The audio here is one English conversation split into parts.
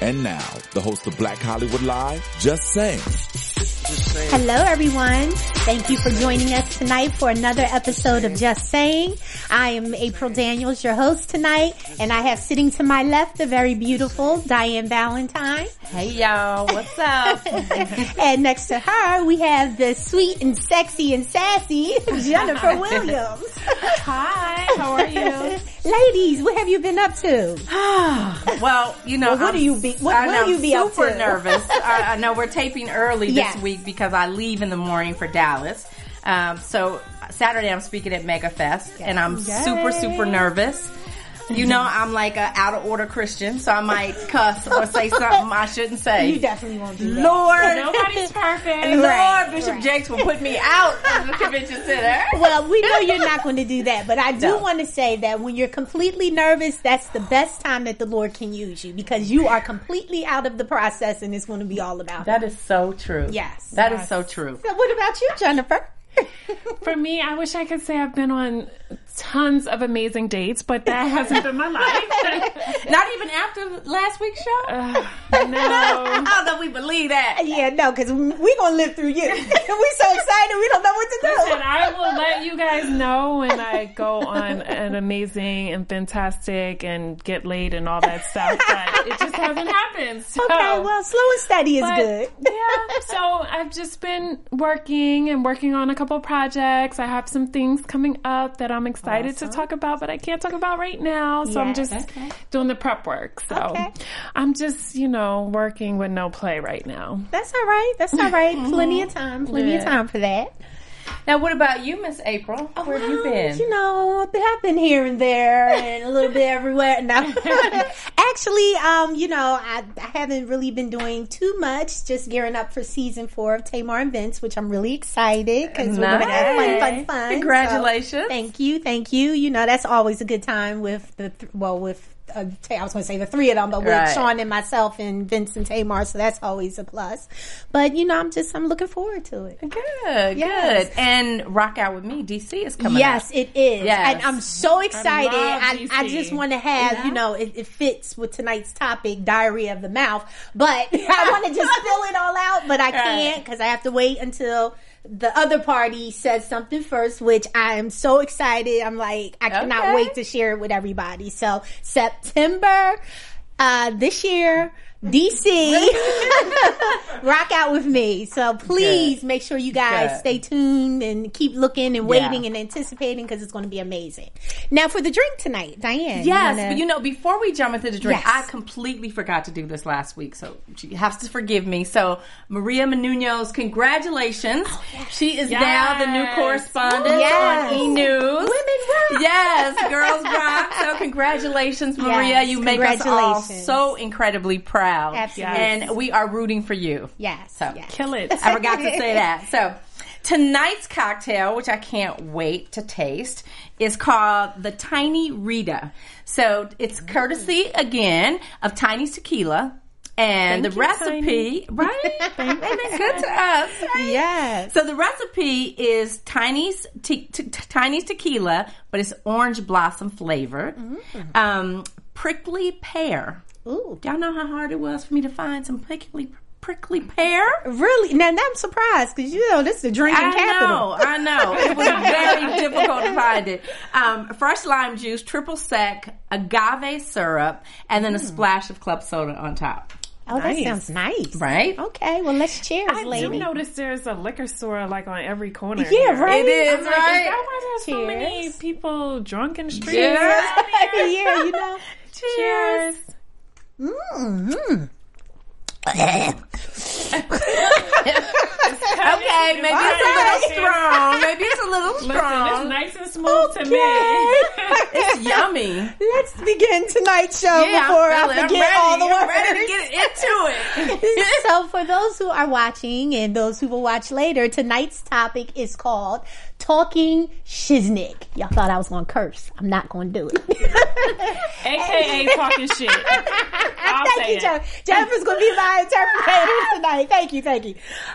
And now, the host of Black Hollywood Live, Just Saying. Hello everyone. Thank you for joining us tonight for another episode of Just Saying. I am April Daniels, your host tonight, and I have sitting to my left the very beautiful Diane Valentine. Hey y'all, what's up? and next to her we have the sweet and sexy and sassy Jennifer Williams. Hi, how are you? Ladies, what have you been up to? well, you know, Well, what do you be- what I will know, you be up super to? nervous. I, I know we're taping early Yes. this week because I leave in the morning for Dallas. Um, so Saturday I'm speaking at MegaFest, and I'm super super nervous. You know, I'm like a out of order Christian, so I might cuss or say something I shouldn't say. You definitely won't do that. Lord, Nobody's perfect. Lord, Right, Bishop right. Jakes will put me out of the convention center. Well, we know you're not going to do that, but I do No. want to say that when you're completely nervous, that's the best time that the Lord can use you because you are completely out of the process and it's going to be all about That Him. is so true. Yes. that is so true. So what about you, Jennifer? For me, I wish I could say I've been on tons of amazing dates, but that hasn't been my life. Not even after last week's show. Uh, no. How do we believe that? yeah, no, because we're going to live through you. we're so excited, we don't know what to do. Listen, I will let you guys know when I go on an amazing and fantastic and get laid and all that stuff, but it just hasn't happened. So. okay, well, slow and steady is But, good. yeah, so I've just been working and working on a couple projects. I have some things coming up that I'm excited to talk about, but I can't talk about right now. So I'm just doing the prep work. So Okay. I'm just, you know, working with no play right now. That's all right. That's all right. Plenty of time. Plenty of time for that. Now, what about you, Miss April? Where have you been? You know, I've been- I've been here and there and a little bit everywhere. No, actually, um, you know, I, I haven't really been doing too much. Just gearing up for season four of Tamar and Vince, which I'm really excited because we're gonna have fun, fun, fun. Congratulations. So, thank you, thank you. You know, that's always a good time with the th- well with. Uh, I was going to say the three of them, but with Right. Sean and myself and Vince and Tamar, so that's always a plus. But you know, I'm just I'm looking forward to it. Good, Yes. good. And Rock Out With Me, DC is coming Yes, up. it is. Yes. And I'm so excited. love I, I, just want to have, you know, it, it fits with tonight's topic, Diary of the mouth. But I want to just spill it all out, but I can't because I have to wait until the other party says something first, which I am so excited. I'm like, I cannot Okay. wait to share it with everybody. So September, uh, this year, DC, rock out with me. So please make sure you guys Good. stay tuned and keep looking and waiting and anticipating because it's going to be amazing. Now for the drink tonight, Diane. Yes, wanna- but you know, before we jump into the drink, Yes. I completely forgot to do this last week, so she has to forgive me. So, Maria Menounos, congratulations. Oh, she is now the new correspondent Yes. on E News. Women rock. Yes, girls rock. So, congratulations, Maria. Yes, you make us all so incredibly proud. Absolutely. And we are rooting for you. yes, So, yes. Kill it. I forgot to say that. So tonight's cocktail, which I can't wait to taste, is called the Tiny Rita. So it's courtesy again of Tiny's Tequila. And Thank the you, recipe, right? Ain't it good to us? right? Yes. So the recipe is Tiny's te- te- Tiny's tequila, but it's orange blossom flavored. Um, prickly pear. Ooh. Y'all know how hard it was for me to find some prickly prickly pear? Really? Now, now I'm surprised because you know this is the drinking I capital. know, I know. It was very difficult to find it. Um, fresh lime juice, triple sec, agave syrup, and then a splash of club soda on top. Oh, that sounds nice. Right? Okay. Well, let's cheers, I lady. do notice there's a liquor store like on every corner. Yeah, here. right? It is, I'm like, right? Is that why there's so many people drunk in streets? Yeah. yeah, you know. Cheers. Mm-hmm. Okay, maybe it's a little strong. Maybe it's a little Listen, strong. it's nice and smooth to me. It's yummy. Let's begin tonight's show Yeah, before I'm forget all the words. I'm ready to get into it. so for those who are watching and those who will watch later, tonight's topic is called Talking Shiznick. Y'all thought I was going to curse. I'm not going to do it. AKA talking shit. I'll thank say you, it. Jeff. Jeff is going to be my interpreter tonight. Thank you, thank you.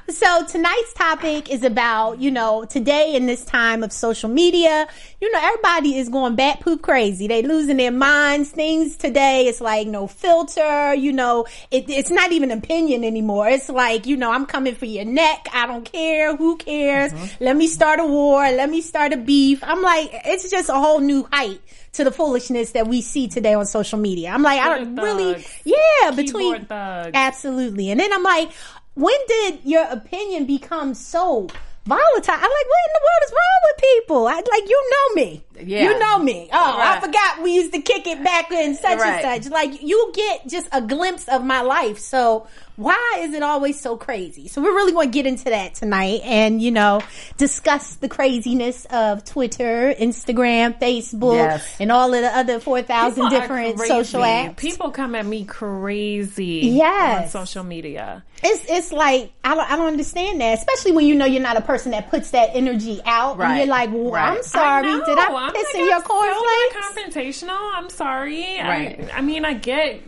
So tonight's topic is about, you know, today in this time of social media, you know, everybody is going bat poop crazy. They losing their minds. Things today, it's like no filter, you know, it, it's not even opinion anymore. It's like, you know, I'm coming for your neck. I don't care. Who cares? Mm-hmm. Let me start a war. Let me start a beef. I'm like, it's just a whole new height to the foolishness that we see today on social media. I'm like, I don't Twitter really, yeah, between thugs. absolutely. And then I'm like, when did your opinion become so volatile? I'm like, what in the world is wrong with people? I like, you know me, Yeah. you know me. Oh, I forgot we used to kick it back in such Right. and such. Like, you get just a glimpse of my life. So why is it always so crazy? So we're really going to get into that tonight and, you know, discuss the craziness of Twitter, Instagram, Facebook, Yes. and all of the other 4,000 different social apps. People come at me crazy Yes. on social media. it's it's like I don't I don't understand that, especially when you know you're not a person that puts that energy out. And you're like, well, Right. I'm sorry, know. did I I'm piss like, your I'm still not cornflakes? confrontational. I'm sorry. Right. I, I mean, I get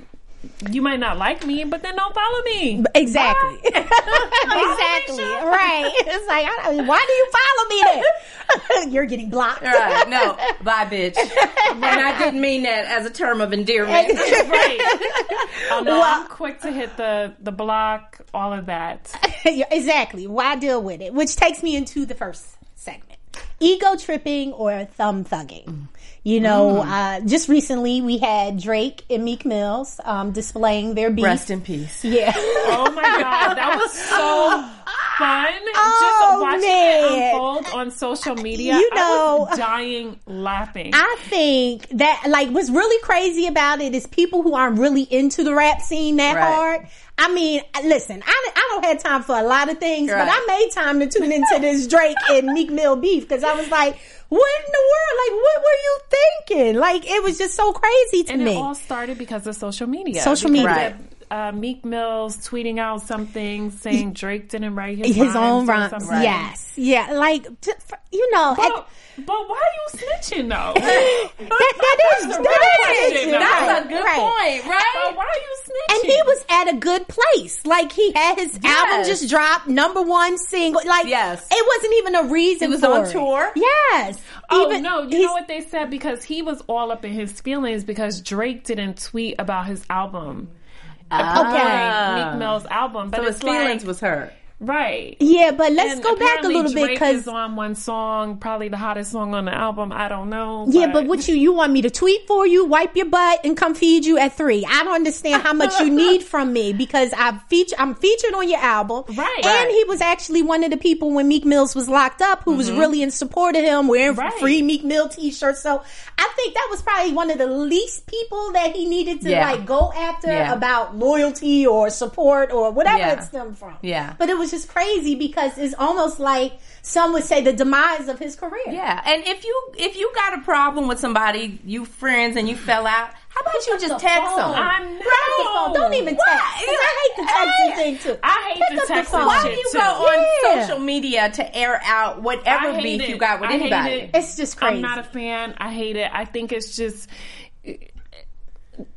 you might not like me, but then don't follow me. Exactly, exactly, right. It's like, I don't, why do you follow me then? you're getting blocked. Right. No. Bye, bitch. And I didn't mean that as a term of endearment. right. Oh no, Well- I'm quick to hit the the block, all of that. Exactly. Why deal with it? Which takes me into the first segment: ego tripping or thumb thugging. You know, Mm. uh, just recently we had Drake and Meek Mills um, displaying their beef. Rest in peace. yeah. Oh my god, that was so fun. Oh, Just watching man. it unfold on social media. You I know- was dying laughing. I think that like what's really crazy about it is people who aren't really into the rap scene that Right. hard. I mean, listen, I, I don't have time for a lot of things, but I made time to tune into this Drake and Meek Mill beef because I was like, what in the world? Like, what were you thinking? Like, it was just so crazy to and me. And it all started because of social media. Social media. of, Uh, Meek Mills tweeting out something saying Drake didn't write his, His own rhymes something. yes, yeah, like you know, But, at- but why are you snitching though? that, that is That's that is question. right, That's a good right. point, right? But why are you snitching? And he was at a good place. Like he had his album just dropped, number one single. Like Yes. it wasn't even a reason. He was on it. tour? Yes. Oh Even- no! You know what they said because he was all up in his feelings because Drake didn't tweet about his album. Okay. Meek Mill's album, but So his it's like, feelings was hurt. Right. Yeah, but let's And go back a little bit because on one song, probably the hottest song on the album. I don't know. yeah, but what you you want me to tweet for you, wipe your butt, and come feed you at three? I don't understand how much you need from me because I feature I'm featured on your album, Right. And Right. he was actually one of the people when Meek Mills was locked up who was really in support of him, wearing Mm-hmm. Right. free Meek Mill t-shirts. So I think that was probably one of the least people that he needed to Yeah. like go after Yeah. about loyalty or support or whatever Yeah. it stemmed from. Yeah. but it was just crazy because it's almost like some would say the demise of his career. Yeah, and if you if you got a problem with somebody, you friends, and you fell out, how about you just the text phone. them? I Pick up the phone. know. Don't even text. I hate the texting thing too. I hate Pick the texting phone. Why do you too. go on Yeah. social media to air out whatever beef it. you got with I anybody? it. It's just crazy. I'm not a fan. I hate it. I think it's just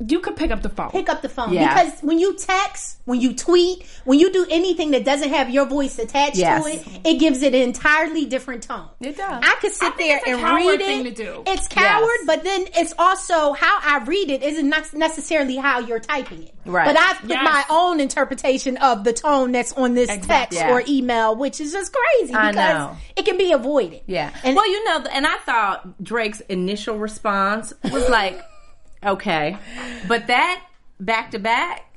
you could pick up the phone. pick up the phone Yeah. because when you text, when you tweet, when you do anything that doesn't have your voice attached Yes. to it, it gives it an entirely different tone. It does. I could sit I there and read it. thing to do. It's coward, Yes. but then it's also how I read it isn't not necessarily how you're typing it. Right. But I've put Yes. my own interpretation of the tone that's on this Exactly. text or email, which is just crazy because it can be avoided. Yeah. And well, you know, and I thought Drake's initial response was like, okay, but that back to back,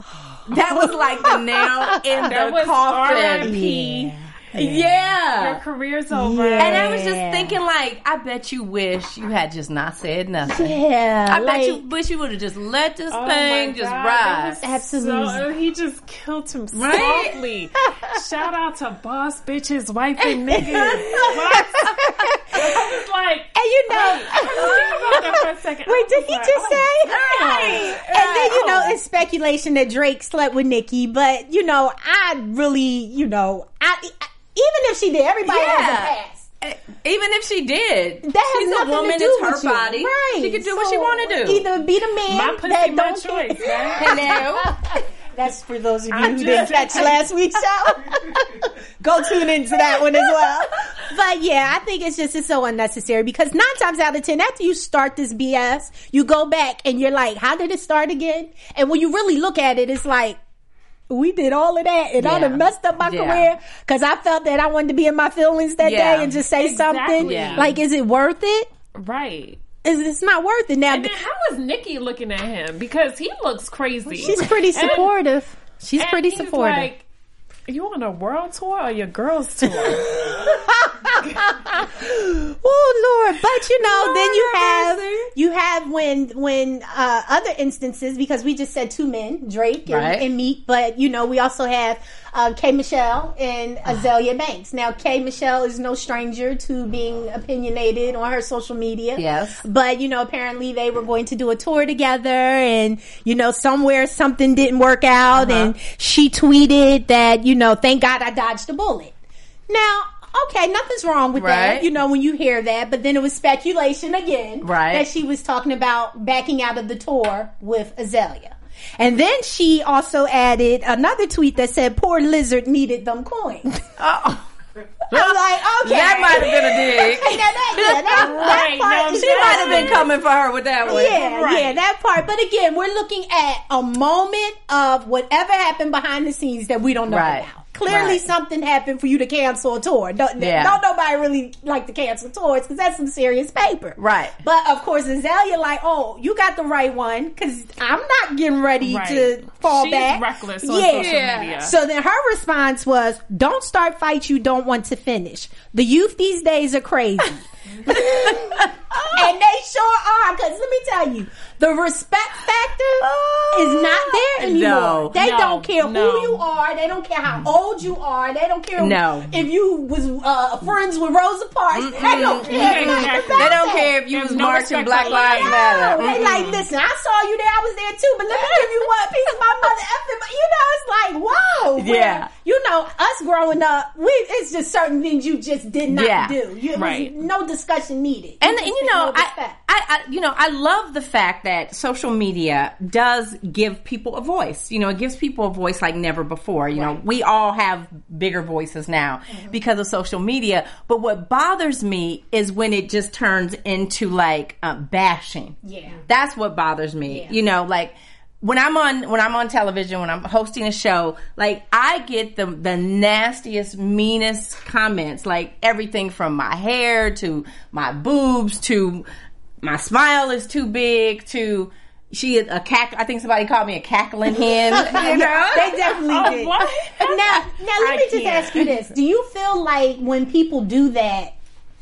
that was like the nail in That the coffin. R.I.P. Yeah. Your career's over. And I was just thinking, like, I bet you wish you had just not said nothing. Yeah, I like, bet you wish you would have just let this Oh thing my just God, ride. Absolutely. So, he just killed him Right? softly. Shout out to boss bitches, wife and niggas. What? I was like, and you know, think about that for a second. Wait, I did he like, just oh, say? Right. And then you know it's speculation that Drake slept with Nicki, but you know I really, you know, I even if she did, everybody has a Yeah. past. Eh, even if she did, That has she's nothing a woman. to do it's her with you. body. Right. She can do what she want to do. Either be the man My pussy, that my don't choice? Hello. That's for those of you I'm who didn't catch last week's show. Go tune into that one as well. But yeah, I think it's just it's so unnecessary because nine times out of ten, after you start this BS, you go back and you're like, "How did it start again?" And when you really look at it, it's like. We did all of that, and I Yeah. done messed up my Yeah. career because I felt that I wanted to be in my feelings that Yeah. day and just say Exactly. something. Yeah. Like, is it worth it? Right. It's, it's not worth it. Now, And then how is Nicki looking at him? Because he looks crazy. she's pretty And- supportive. She's and pretty supportive. Like, you on a world tour or your girls tour? oh Lord! But you know, then you have mercy. you have when when uh, other instances because we just said two men, Drake and, Right. and Meek, but you know we also have uh, K Michelle and Azealia Banks. Now K Michelle is no stranger to being opinionated on her social media. Yes. but you know apparently they were going to do a tour together, and you know somewhere something didn't work out, Uh-huh. and she tweeted that you know thank God I dodged a bullet. Now, okay, nothing's wrong with that, you know, when you hear that, but then it was speculation again Right. that she was talking about backing out of the tour with Azalea. And then she also added another tweet that said, poor lizard needed them coins. Oh. I'm like, okay. That might have been a dig. That, yeah, that, that part no, She might have been coming for her with that one. yeah, Right. yeah, that part. But again, we're looking at a moment of whatever happened behind the scenes that we don't know Right. about. Clearly, Right. something happened for you to cancel a tour. Don't, Yeah. don't nobody really like to cancel tours because that's some serious paper. Right. But of course, Azealia, like, oh, you got the right one because I'm not getting ready Right. to fall She's back. reckless on yeah. social media. So then her response was, "Don't start fights you don't want to finish. The youth these days are crazy." and they sure are. Because let me tell you, the respect factor is not there anymore. No. they No. don't care No. who you are. They don't care how old you are. They don't care No. if you was uh, friends with Rosa Parks. They don't care. Yeah, nothing exactly. They don't care if you was no marching Black Lives life. Matter. No, they like, listen, I saw you there. I was there too, but let me give you one piece of my mother effing. You know, it's like, whoa. where, Yeah. You know, us growing up, we it's just certain things you just did not Yeah. do. You, it Right. no discussion needed. and and you know I. I I you know I love the fact that social media does give people a voice. You know, it gives people a voice like never before. You know, we all have bigger voices now Mm-hmm. because of social media. But what bothers me is when it just turns into like uh, bashing. Yeah. that's what bothers me. Yeah. You know, like when I'm on when I'm on television, when I'm hosting a show, like I get the the nastiest, meanest comments, like everything from my hair to my boobs to my smile is too big to she a cack. I think somebody called me a cackling hen. you know, they definitely Oh, did. what? Now, now let I me just can't. ask you this: Do you feel like when people do that,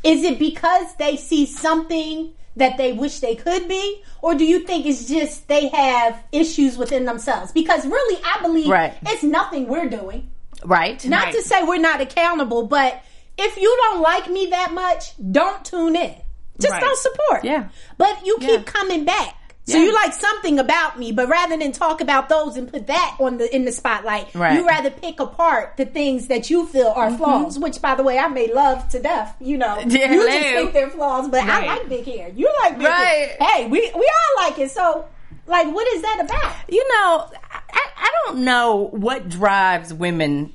is it because they see something that they wish they could be, or do you think it's just they have issues within themselves? Because really, I believe Right. it's nothing we're doing. right? Not Right. to say we're not accountable, but if you don't like me that much, don't tune in. Just Right. don't support. Yeah. But you keep Yeah. coming back. So Yeah. you like something about me, but rather than talk about those and put that on the in the spotlight, Right. you rather pick apart the things that you feel are mm-hmm. flaws. Which, by the way, I may love to death. You know, Yeah, you just think they're flaws, but I like big hair. You like big Right. hair. Hey, we we all like it. So, like, what is that about? you know, I, I don't know what drives women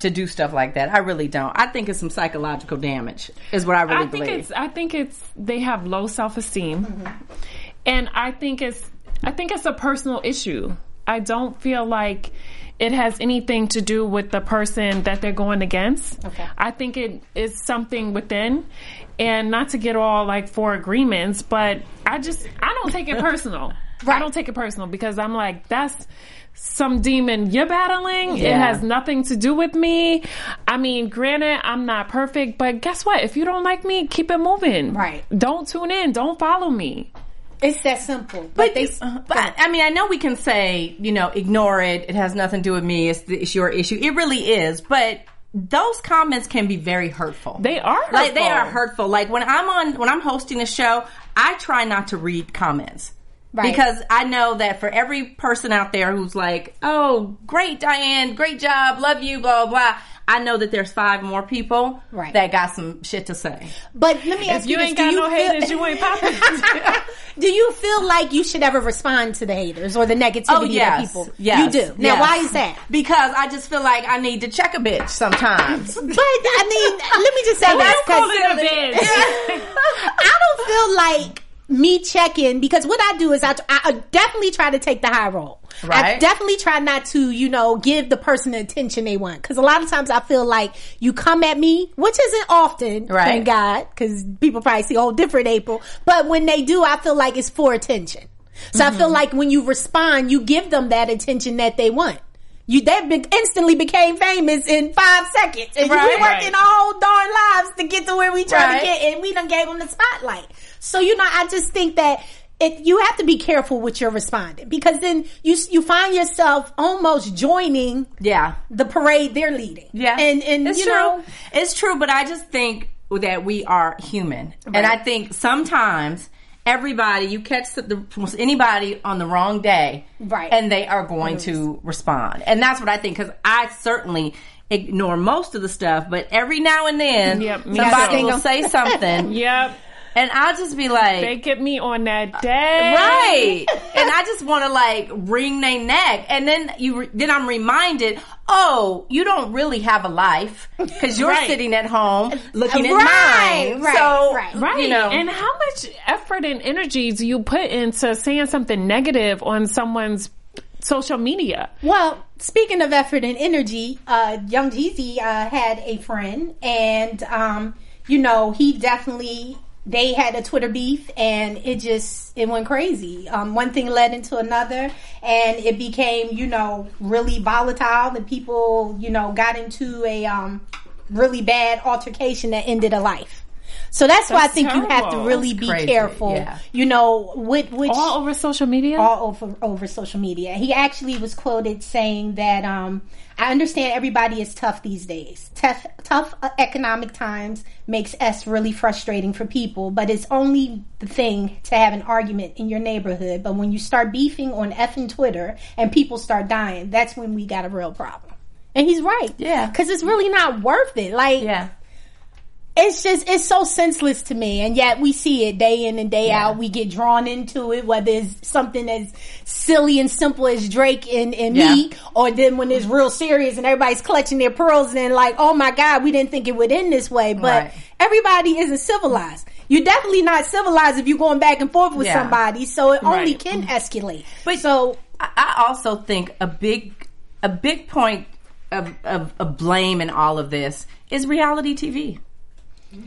to do stuff like that. I really don't. I think it's some psychological damage. Is what I really I think believe. it's I think it's they have low self esteem, mm-hmm. And I think it's I think it's a personal issue. I don't feel like it has anything to do with the person that they're going against. Okay. I think it is something within, and not to get all like for agreements, but I just I don't take it personal. I don't take it personal because I'm like, that's some demon you're battling. It has nothing to do with me. I mean, granted, I'm not perfect, but guess what? If you don't like me, keep it moving. Right. Don't tune in. Don't follow me. It's that simple. But, But they, uh-huh, but I mean, I know we can say, you know, ignore it. It has nothing to do with me. It's, the, it's your issue. It really is. But those comments can be very hurtful. They are like they are hurtful. Like when I'm on when I'm hosting a show, I try not to read comments. Right. Because I know that for every person out there who's like, "Oh, great, Diane, great job, love you," blah blah blah, I know that there's five more people Right. that got some shit to say. but let me ask If you this, You ain't do got no feel- haters, you ain't popping. Do you feel like you should ever respond to the haters or the negativity Oh of yes, people? yes, You do. Now, yes. why is that? Because I just feel like I need to check a bitch sometimes. But I mean, let me just say Why this. you call 'cause- it a bitch? I don't feel like me checking because what I do is I, I definitely try to take the high road. I definitely try not to, you know, give the person the attention they want. Because a lot of times I feel like you come at me, which isn't often, Right. thank God, because people probably see a whole different April. But when they do, I feel like it's for attention. So I feel Mm-hmm. like when you respond, you give them that attention that they want. You they be, instantly became famous in five seconds, and Right. we working our whole darn lives to get to where we try Right. to get, and we done gave them the spotlight. So you know, I just think that it, you have to be careful with your responding because then you you find yourself almost joining yeah. the parade they're leading. Yeah, and and it's you true. know, it's true. But I just think that we are human, and I think sometimes everybody you catch the, the anybody on the wrong day, Right. and they are going to respond, and that's what I think because I certainly. Ignore most of the stuff, but every now and then Yep, somebody will say something, yep. And I'll just be like, They get me on that day. right and i just want to like wring their neck and then you re- then i'm reminded oh you don't really have a life because you're Right. sitting at home looking at Right, mine right, so right. Right. you know And how much effort and energy do you put into saying something negative on someone's social media? Well, speaking of effort and energy, uh, Young Jeezy uh, had a friend, and um, you know he definitely they had a Twitter beef, and it just it went crazy. Um, one thing led into another, and it became you know really volatile. And people you know got into a um, really bad altercation that ended a life. So that's, why I That's think you have to really That's be careful. yeah. You know, with which All over social media? all over over social media. He actually was quoted saying that um, I understand everybody is tough these days. Tough, tough uh, economic times makes us really frustrating for people, but it's only the thing to have an argument in your neighborhood. But when you start beefing on effing Twitter and people start dying, that's when we got a real problem. And he's right. Yeah. Because it's really not worth it. Like, yeah it's just it's so senseless to me and yet we see it day in and day Yeah. out we get drawn into it whether it's something as silly and simple as drake and, and Yeah. me or then when it's real serious and everybody's clutching their pearls and like oh my god we didn't think it would end this way but Right. everybody isn't civilized you're definitely not civilized if you're going back and forth with Yeah. somebody so it only Right. can escalate But- so I- also think a big a big point of, of, of blame in all of this is reality TV.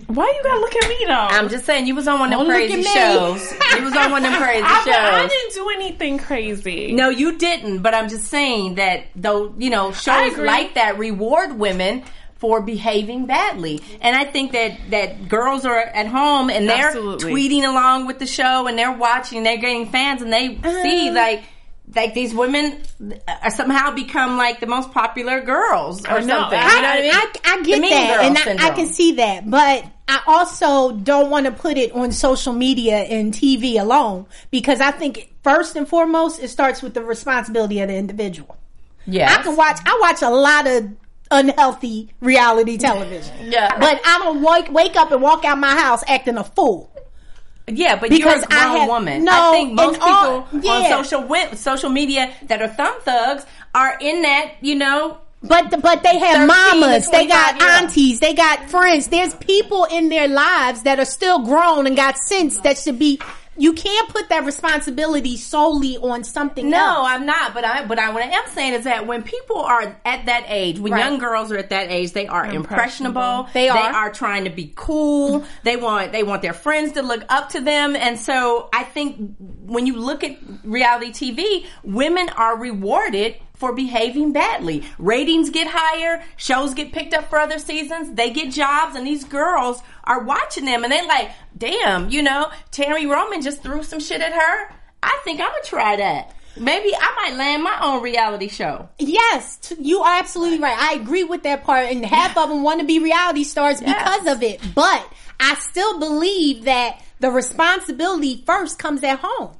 Why you gotta look at me though? I'm just saying, you was on one of them Don't crazy shows. You was on one of them crazy I, I didn't do anything crazy. No, you didn't. But I'm just saying that though, you know, shows like that reward women for behaving badly. And I think that that girls are at home and they're Absolutely. tweeting along with the show and they're watching, they're getting fans and they uh-huh. see like like these women uh, somehow become like the most popular girls or I know. something. I- you know what I mean? I, I get that, girl and I, I can see that, but I also don't want to put it on social media and TV alone because I think first and foremost it starts with the responsibility of the individual. Yeah, I can watch. I watch a lot of unhealthy reality television. Yeah. but I don't wake wake up and walk out my house acting a fool. Yeah, but Because you're a grown have- woman. no, I think most all- people yeah. on social social media that are thumb thugs are in that, you know, But but they have mamas, they got 25 year aunties, they got friends. There's people in their lives that are still grown and got sense that should be you can't put that responsibility solely on something No, else. I'm not. But I, but I, what I am saying is that when people are at that age, when Right. young girls are at that age, they are impressionable. They are. They are trying to be cool. They want, they want their friends to look up to them. And so I think when you look at reality TV, women are rewarded for behaving badly. Ratings get higher, shows get picked up for other seasons, they get jobs, and these girls are watching them and they're like, damn, you know, Tami Roman just threw some shit at her. I think I'm gonna try that. Maybe I might land my own reality show. Yes, you are absolutely right. I agree with that part, and half of them want to be reality stars because of it. But I still believe that the responsibility first comes at home.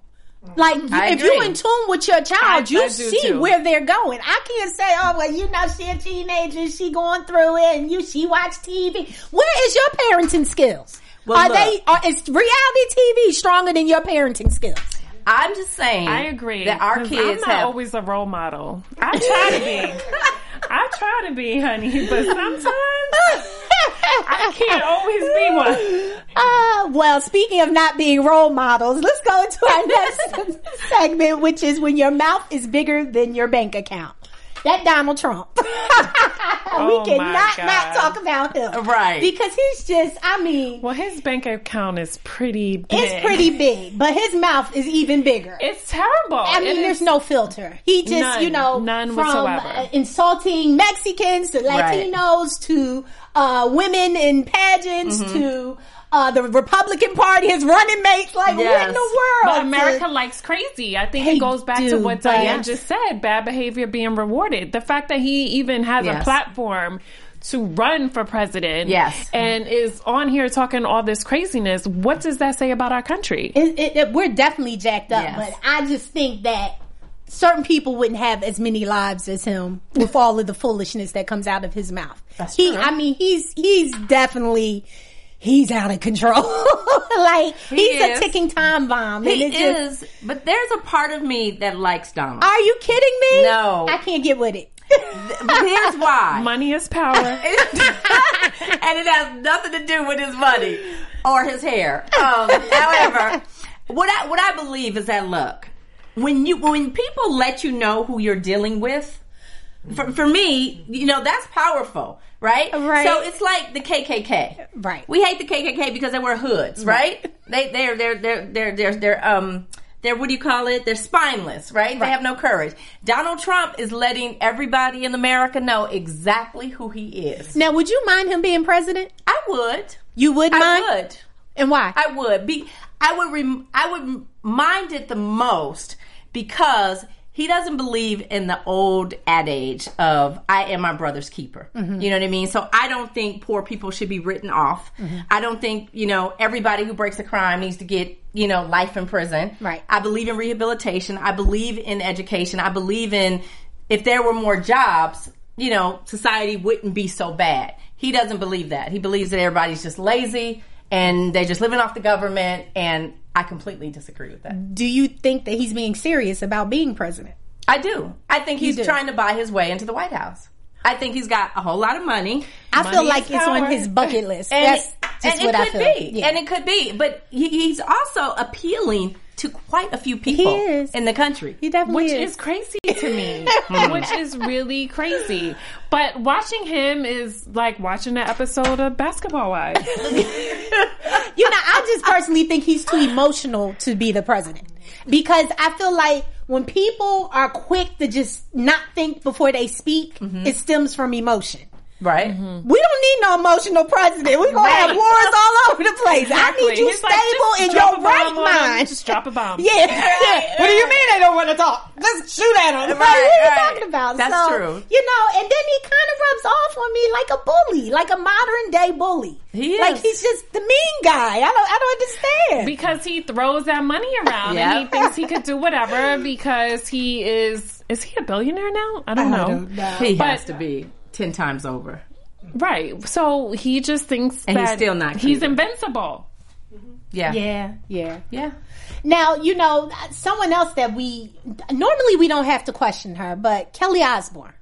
Mm. Like I if you agree. in tune with your child, I- you I see too. where they're going. I can't say, "Oh, well, you know, she a teenager, she going through it, and you she watch TV." Where is your parenting skills? Well, are look. they? Are, is reality TV stronger than your parenting skills? I'm just saying. I agree. that our 'cause kids I'm not have. always a role model. I try to be. I try to be, honey, but sometimes I can't always be one. Uh, well, speaking of not being role models, let's go into our next segment, which is when your mouth is bigger than your bank account. That Donald Trump. Oh we my cannot not talk about him. Right. Because he's just, I mean, Well, his bank account is pretty big. it's pretty big, but his mouth is even bigger. It's terrible. I mean, It there's no filter. He just, None. you know, None from whatsoever. uh, insulting Mexicans to Right. Latinos to uh, women in pageants Mm-hmm. to uh, the Republican Party, his running mates. Like, what in the world? But America likes crazy. I think it goes back do, to what Diane just said: bad behavior being rewarded. The fact that he even has Yes. a platform to run for president, Yes. and is on here talking all this craziness. What does that say about our country? it, it, it- we're definitely jacked up, Yes. but I just think that certain people wouldn't have as many lives as him with all of the foolishness that comes out of his mouth. That's he, true. I mean, he's he's definitely he's out of control. like he's is. a ticking time bomb. and He it's just- is, but there's a part of me that likes Donald. Are you kidding me? No. I can't get with it. but here's why. Money is power. and it has nothing to do with his money or his hair. Um, however, what I what I believe is that look, when you when people let you know who you're dealing with, for, for me, you know that's powerful, right? Right. So it's like the KKK, Right. We hate the KKK because they wear hoods, right? They they're they're they're they're they're they're um. They're what do you call it? They're spineless, right? They have no courage. Donald Trump is letting everybody in America know exactly who he is. Now, would you mind him being president? I would. You would mind? I would. And why? I would be. I would. Rem, I would mind it the most because he doesn't believe in the old adage of "I am my brother's keeper." Mm-hmm. You know what I mean? So I don't think poor people should be written off. Mm-hmm. I don't think you know everybody who breaks a crime needs to get you know life in prison. Right. I believe in rehabilitation. I believe in education. I believe in if there were more jobs, you know, society wouldn't be so bad. He doesn't believe that. He believes that everybody's just lazy and they're just living off the government. And I completely disagree with that. Do you think that he's being serious about being president? I do. I think he's trying to buy his way into the White House. I think he's got a whole lot of money. I Money feel like it's on his bucket list. And, That's it, just and what it I could feel. be. Yeah. And it could be. But he, he's also appealing to quite a few people is. in the country. he definitely which is. is crazy to me. which is really crazy. But watching him is like watching an episode of Basketball Wives. You know, I just personally think he's too emotional to be the president because I feel like when people are quick to just not think before they speak, Mm-hmm. it stems from emotion. Right? Mm-hmm. We don't need no emotional president. We're gonna have wars all over the place. I need you He's stable just in your right bomb on mind. Just drop a bomb. Yeah. yeah. What do you mean they don't want to talk? Just shoot at them. Like, Right, what are you talking about? That's so, true. You know, and then he kind of rubs off on me like a bully, like a modern day bully. He Like he's just the mean guy. I don't I don't understand. Because he throws that money around Yeah. and he thinks he could do whatever because he is is he a billionaire now? I don't know. He But- has to be 10 times over. Right. So he just thinks And he's still not he's Cuban. invincible. Mm-hmm. Yeah. yeah, yeah. Yeah. Now, you know, someone else that we normally we don't have to question her, but Kelly Osbourne.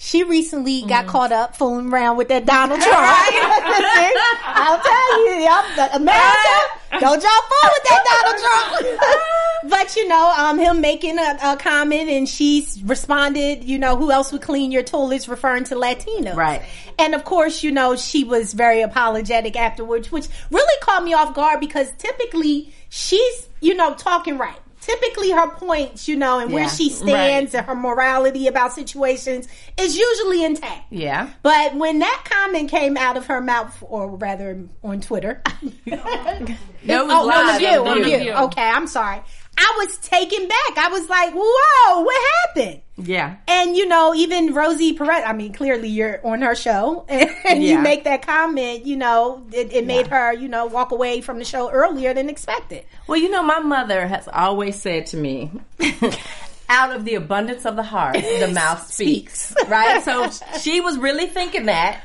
She recently got Mm. caught up fooling around with that Donald Trump. I'll tell you, y'all, America, don't y'all fool with that Donald Trump. but you know, um, him making a, a comment and she responded, you know, who else would clean your toilets, referring to Latinos. Right. And of course, you know, she was very apologetic afterwards, which really caught me off guard because typically she's, you know, talking right. Typically her points, you know, and where she stands and her morality about situations is usually intact. Yeah. But when that comment came out of her mouth, or rather on Twitter, No, it was oh, live on the view, on on the the View. view. Okay, I'm sorry. I was taken back. I was like, "Whoa, what happened?" Yeah. And you know, even Rosie Perez. I mean, clearly you're on her show, and you make that comment. You know, it, it made her, you know, walk away from the show earlier than expected. Well, you know, my mother has always said to me, out of the abundance of the heart, the mouth speaks. Right? So she was really thinking that.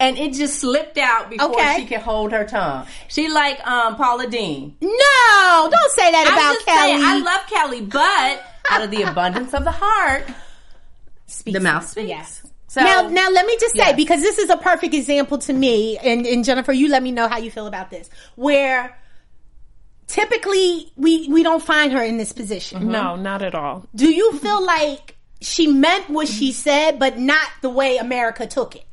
And it just slipped out before Okay. she could hold her tongue. She like um, Paula Deen. No, don't say that I'm about just Kelly. saying, I love Kelly, but out of the abundance of the heart, Speaks the mouth speaks. Yes. So now, now let me just say Yes. because this is a perfect example to me, and, and Jennifer, you let me know how you feel about this. Where typically we we don't find her in this position. No, not at all. Do you feel like she meant what she said, but not the way America took it?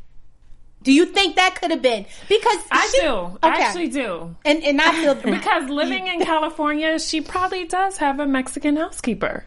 Do you think that could have been because I she- do. I actually do. and and I feel Because living in California, she probably does have a Mexican housekeeper.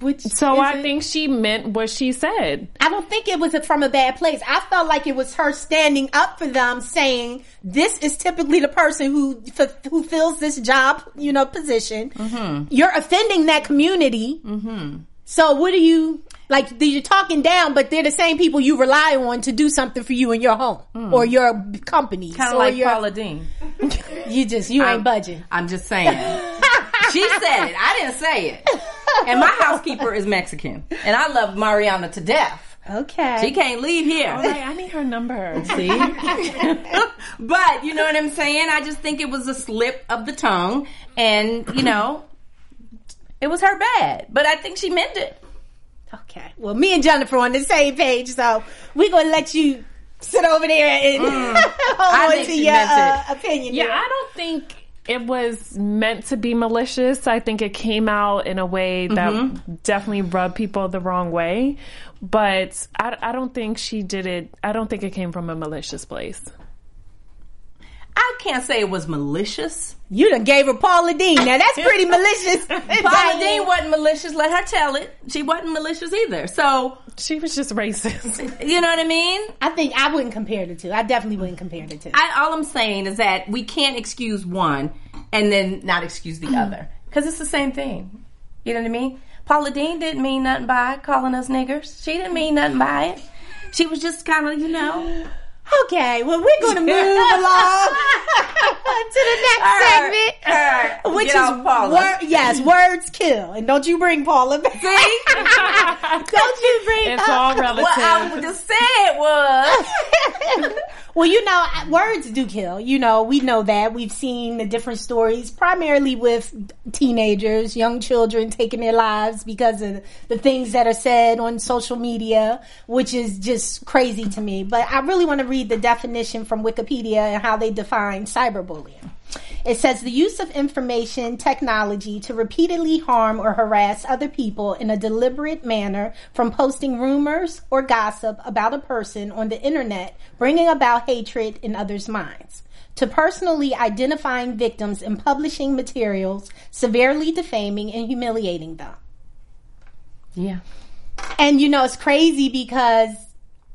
which So I it- think she meant what she said. I don't think it was from a bad place. I felt like it was her standing up for them, saying this is typically the person who f- who fills this job, you know, position. Mm-hmm. You're offending that community. Mm-hmm. So what do you like? You're talking down, but they're the same people you rely on to do something for you in your home hmm. or your company. kind of like your, Paula Deen. You just you ain't budging. I'm just saying. she said it. I didn't say it. And my housekeeper is Mexican, and I love Mariana to death. Okay. She can't leave here. Like, I need her number. See? but you know what I'm saying? I just think it was a slip of the tongue, and you know, it was her bad. But I think she meant it. Okay. Well, me and Jennifer on the same page, so we're gonna let you sit over there and hold on to your uh, opinion. Yeah, there. I don't think it was meant to be malicious. I think it came out in a way that Mm-hmm. definitely rubbed people the wrong way. But I, I don't think she did it. I don't think it came from a malicious place. I can't say it was malicious. You done gave her Paula Deen. Now that's pretty malicious. Paula Deen wasn't malicious. Let her tell it. She wasn't malicious either. So She was just racist. you know what I mean? I think I wouldn't compare the two. I definitely wouldn't compare the two. I, all I'm saying is that we can't excuse one and then not excuse the mm-hmm. other because it's the same thing. You know what I mean? Paula Deen didn't mean nothing by calling us niggers. She didn't mean nothing by it. She was just kind of, you know. Okay, well we're gonna move along to the next All right, segment, all right. which Get is off Paula. wor- yes, words kill, and don't you bring Paula back. don't you bring? It's all relative. What I just said was. Well, you know, words do kill. You know, we know that. We've seen the different stories, primarily with teenagers, young children taking their lives because of the things that are said on social media, which is just crazy to me. But I really want to read the definition from Wikipedia and how they define cyberbullying. It says the use of information technology to repeatedly harm or harass other people in a deliberate manner from posting rumors or gossip about a person on the internet, bringing about hatred in others' minds. To personally identifying victims and publishing materials severely defaming and humiliating them. Yeah. And you know, it's crazy because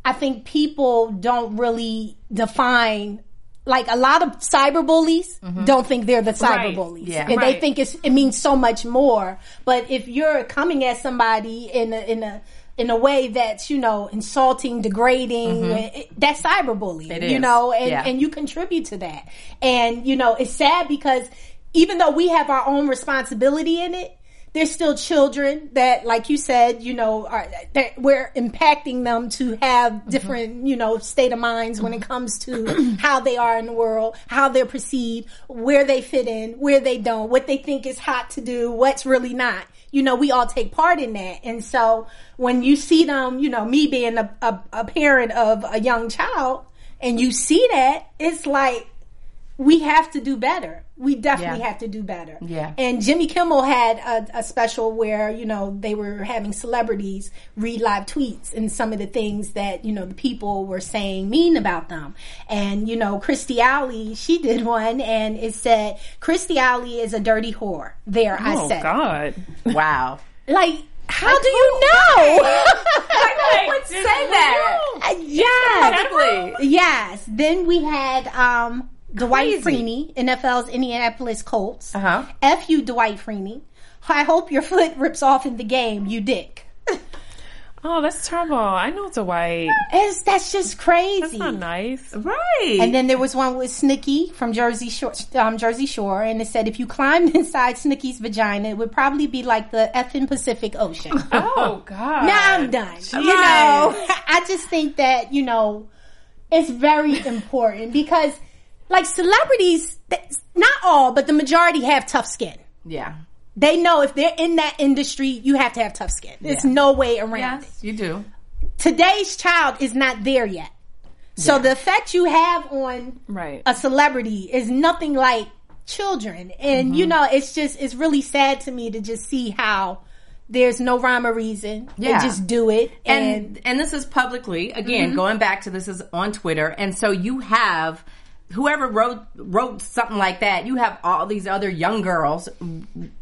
I think people don't really define like a lot of cyber bullies mm-hmm. don't think they're the cyber Right. bullies. Yeah. And they think it's, it means so much more. But if you're coming at somebody in a, in a, in a way that's, you know, insulting, degrading, mm-hmm. it, that's cyberbullying, you know, and, Yeah. and you contribute to that. And, you know, it's sad because even though we have our own responsibility in it, there's still children that, like you said, you know, are, that we're impacting them to have mm-hmm. different, you know, state of minds when it mm-hmm. comes to how they are in the world, how they're perceived, where they fit in, where they don't, what they think is hot to do, what's really not. you know, we all take part in that. And so when you see them, you know, me being a, a, a parent of a young child and you see that, it's like, we have to do better. We definitely Yeah. have to do better. Yeah. And Jimmy Kimmel had a, a special where, you know, they were having celebrities read live tweets and some of the things that, you know, the people were saying mean about them. And, you know, Kirstie Alley, she did one and it said, Kirstie Alley is a dirty whore. There, I Oh said. God. Wow. Like, how do you know? Who would say that? yes. Publicly. Yes. Then we had um, Dwight Crazy. Freeney, NFL's Indianapolis Colts. Uh-huh. F you, Dwight Freeney. I hope your foot rips off in the game, you dick. Oh, that's terrible. I know Dwight. It's, that's just crazy. That's not nice. Right. And then there was one with Snooki from Jersey Shore, um, Jersey Shore, and it said if you climbed inside Snooki's vagina, it would probably be like the effing Pacific Ocean. Oh God. now I'm done. You know, I just think that you know it's very important because, like, celebrities, not all, but the majority have tough skin. yeah. They know if they're in that industry, you have to have tough skin. There's Yeah. no way around it. You do. Today's child is not there yet. So the effect you have on Right. a celebrity is nothing like children. And Mm-hmm. you know, it's just it's really sad to me to just see how there's no rhyme or reason. Yeah. They just do it. And, and and this is publicly again going back to this is on Twitter, and so you have whoever wrote wrote something like that. You have all these other young girls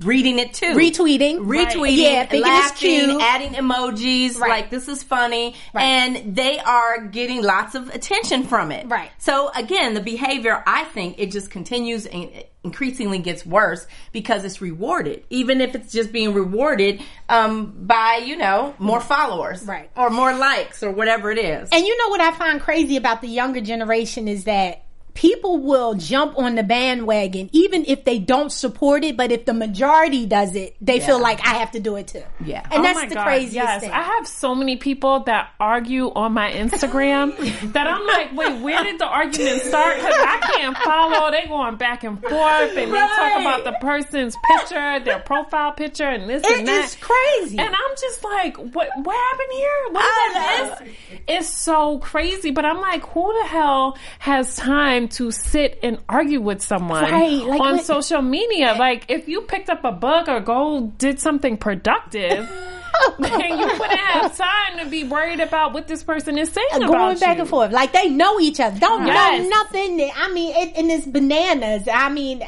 reading it too, retweeting. retweeting, Yeah, thinking it's laughing, cute. adding emojis, Right. like this is funny, Right. and they are getting lots of attention from it. Right. So again, the behavior, I think, it just continues and increasingly gets worse because it's rewarded, even if it's just being rewarded um, by you know more followers, Right. or more likes, or whatever it is. And you know what I find crazy about the younger generation is that people will jump on the bandwagon even if they don't support it, but if the majority does it, they feel like I have to do it too. Yeah. And Oh that's my the God, craziest yes. thing. I have so many people that argue on my Instagram that I'm like, wait, where did the argument start? Because I can't follow. They going back and forth, and they talk Right. about the person's picture, their profile picture, and this It and that. is crazy. And I'm just like, what? What happened here? What I this? It's so crazy. But I'm like, who the hell has time to sit and argue with someone Right, like on what- social media? Like, if you picked up a book or go did something productive. then you wouldn't have time to be worried about what this person is saying going about back you. and forth. Like they know each other. Don't Yes. know nothing. I mean, it, and it's bananas. I mean,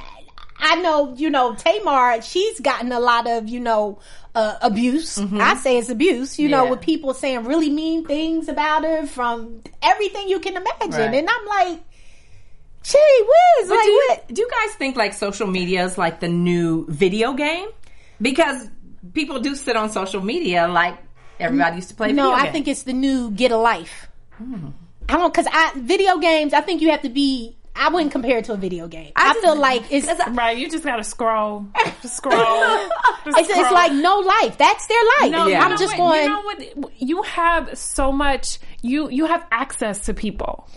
I know, you know, Tamar, she's gotten a lot of, you know, uh, abuse. I say it's abuse, you know, with people saying really mean things about her from everything you can imagine. Right. And I'm like, gee whiz, But like do, you, what? do you guys think like social media is like the new video game? Because people do sit on social media like everybody used to play. No, video I games. think it's the new get a life. Hmm. I don't, cause I, video games, I think you have to be, I wouldn't compare it to a video game. I, just- feel like it's, Right, you just gotta scroll, just scroll. Just it's, it's like no life. That's their life. No, Yeah. I'm know just what? going. You know what? You have so much. You you have access to people.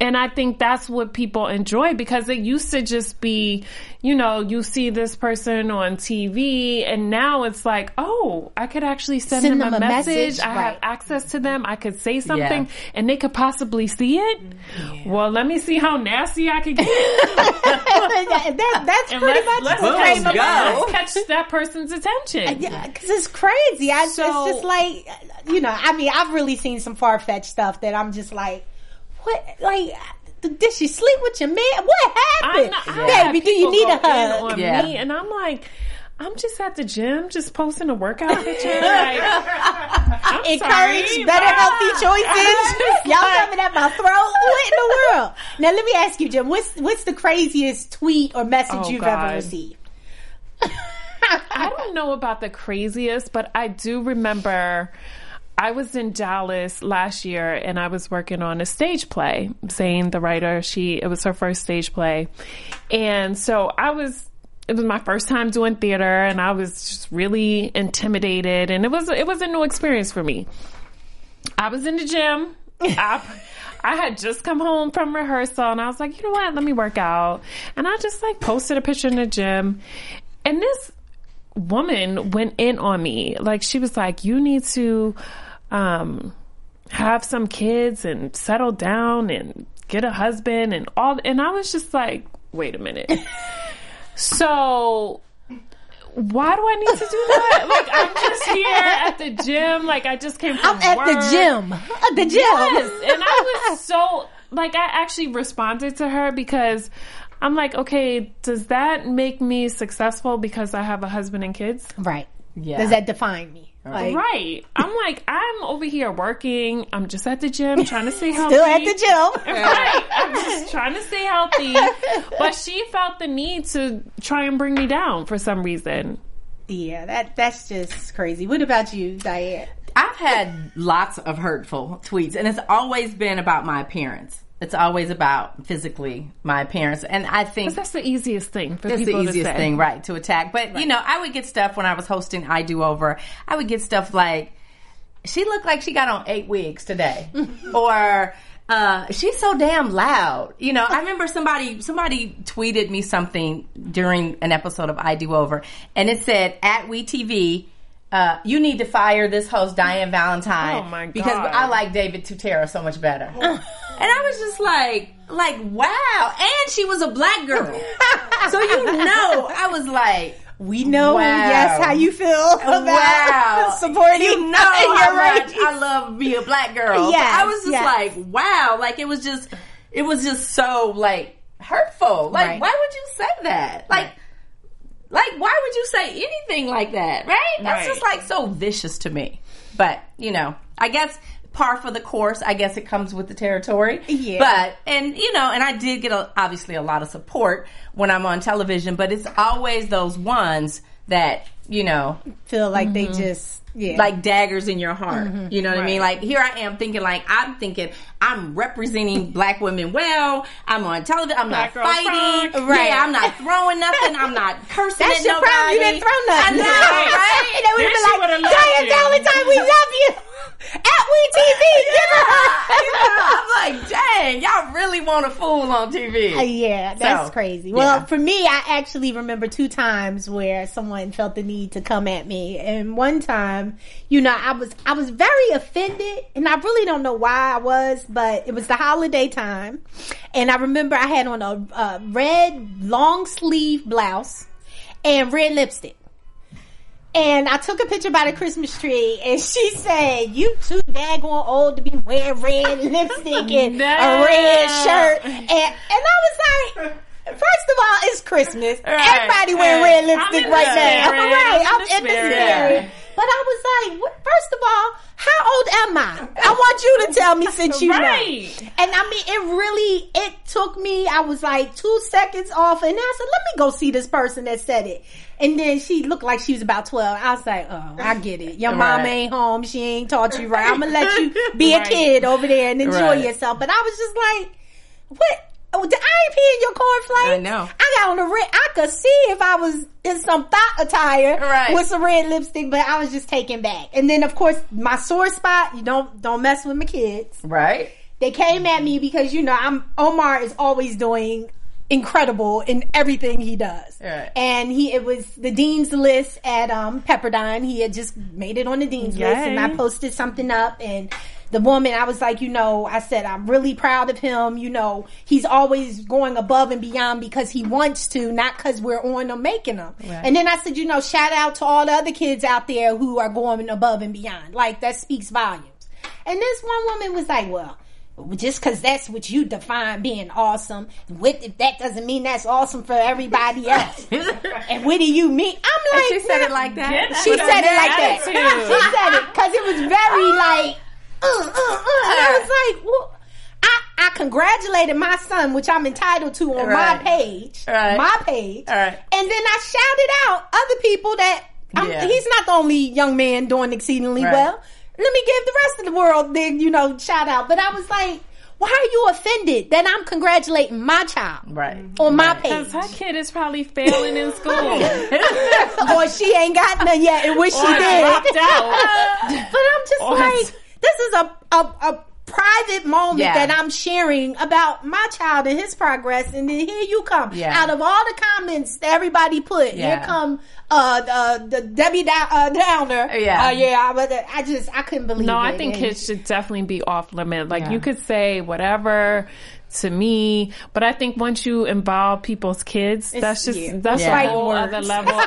And I think that's what people enjoy because it used to just be, you know, you see this person on TV and now it's like, oh, I could actually send, Send them, them a a message. message, I right. have access to them. I could say something Yeah. and they could possibly see it. Well, let me see how nasty I could get. that, that- that's And pretty let's, much let's, the Boom, catch, go. let's catch that person's attention. Yeah, because it's crazy. I, So- it's just like, you know, I mean, I've really seen some far fetched stuff that I'm just like, what? Like, did she sleep with your man? What happened? know, I have Baby, do you need a hug? on Yeah. me, and I'm like, I'm just at the gym, just posting a workout picture. Like, I'm Encourage sorry, better but- healthy choices. Y'all coming at my throat? What in the world? Now let me ask you, Jim. What's what's the craziest tweet or message Oh, you've God. ever received? I don't know about the craziest, but I do remember I was in Dallas last year and I was working on a stage play. Zane, the writer, she it was her first stage play. And so I was it was my first time doing theater and I was just really intimidated and it was it was a new experience for me. I was in the gym. I, I had just come home from rehearsal and I was like, you know what? Let me work out. And I just like posted a picture in the gym. And this woman went in on me. Like she was like, "You need to um, have some kids and settle down and get a husband and all." And I was just like, "Wait a minute." so why do I need to do that? Like I'm just here at the gym. Like I just came from I'm at the gym. At the gym. Yes, and I was so like I actually responded to her because I'm like, okay, does that make me successful because I have a husband and kids? Right. Yeah. Does that define me? Like, Right. I'm like, I'm over here working. I'm just at the gym trying to stay healthy. Still at the gym. Right. I'm just trying to stay healthy. But she felt the need to try and bring me down for some reason. Yeah, that that's just crazy. What about you, Diane? I've had lots of hurtful tweets, and it's always been about my appearance. It's always about physically my appearance, and I think That's the easiest thing for That's the easiest thing, right, to attack. But you know, I would get stuff when I was hosting I Do Over. I would get stuff like, "She looked like she got on eight wigs today," or uh, "She's so damn loud." You know, I remember somebody somebody tweeted me something during an episode of I Do Over, and it said, "At We TV." Uh, you need to fire this host Diane Valentine Oh, my because I like David Tutera so much better. and I was just like, like wow, and she was a black girl, so you know, I was like, We know, Wow. yes, how you feel about wow, supporting you know your how much race. I love being a black girl. Yes, I was just yes. like, wow, like it was just, it was just so like hurtful. Like, Right. why would you say that? Like. Like, why would you say anything like that, right? That's Right. just like so vicious to me. But, you know, I guess par for the course, I guess it comes with the territory. Yeah. But, and, you know, and I did get a, obviously a lot of support when I'm on television, but it's always those ones that, you know, Feel like they mm-hmm. just, yeah. like daggers in your heart. You know what I mean? Like here I am thinking like I'm thinking I'm representing black women well. I'm on television. I'm Black not girl fighting. front. Right. Yeah, I'm not throwing nothing. I'm not cursing that's at your nobody. problem. You didn't throw nothing. I know, right? And they would Then have she been would've like, loved Diane you. Valentine, we love you. At We TV, give her. I'm like, dang, y'all really want a fool on TV. Uh, Yeah, that's So, crazy. Well, yeah. for me, I actually remember two times where someone felt the need to come at me, and one time, you know, I was I was very offended, and I really don't know why I was, but it was the holiday time, and I remember I had on a, a red long sleeve blouse and red lipstick. And I took a picture by the Christmas tree, and she said, "You too daggone old to be wearing red lipstick and a red shirt." And and I was like, first of all, it's Christmas. Right, Everybody wearing right. red lipstick right now. Right, I'm I'm in the in the spirit. But I was like, what- first of all, how old am I? I want you to tell me since you Right. know. And I mean, it really, it took me, I was like two seconds off and I said, let me go see this person that said it. And then she looked like she was about 12. I was like, oh, I get it. Your Right. ain't home. She ain't taught you right. I'm going to let you be a kid over there and enjoy Right. yourself. But I was just like, what? Oh, did- I ain't peeing your cornflakes. I know. I got on the red. I could see if I was in some thought attire Right. with some red lipstick, but I was just taken back. And then, of course, my sore spot. You don't don't mess with my kids. right? They came at me because you know I'm Omar is always doing incredible in everything he does. Right. And he it was the dean's list at um Pepperdine. He had just made it on the dean's list and I posted something up and the woman I was like, you know, I said I'm really proud of him, you know, he's always going above and beyond because he wants to, not cuz we're on or making him. And then I said, you know, shout out to all the other kids out there who are going above and beyond. Like that speaks volumes. And this one woman was like, well, just because that's what you define being awesome, with if that doesn't mean that's awesome for everybody else. and what do you mean? I'm like, she said it like that. She said it like that. She said it because it was very like, uh, uh, uh. And I was like, well, I, I congratulated my son, which I'm entitled to on my page, Right. my page, Right. and then I shouted out other people that I'm, Yeah. he's not the only young man doing exceedingly Right. well. Let me give the rest of the world the you know shout out. But I was like, why are you offended that I'm congratulating my child Right. on my Because page? her kid is probably failing in school. or she ain't got none yet and wish she did. dropped out. but I'm just Or- like, this is a, a, a private moment Yeah. that I'm sharing about my child and his progress, and then here you come. Yeah. Out of all the comments that everybody put, here come uh, uh the Debbie Dow- uh, Downer. Yeah. uh, yeah. But I just I couldn't believe. No, it. I think And- kids should definitely be off limit. Like Yeah. you could say whatever to me, but I think once you involve people's kids, that's just yeah. that's Yeah. a whole Fighting other level. Of,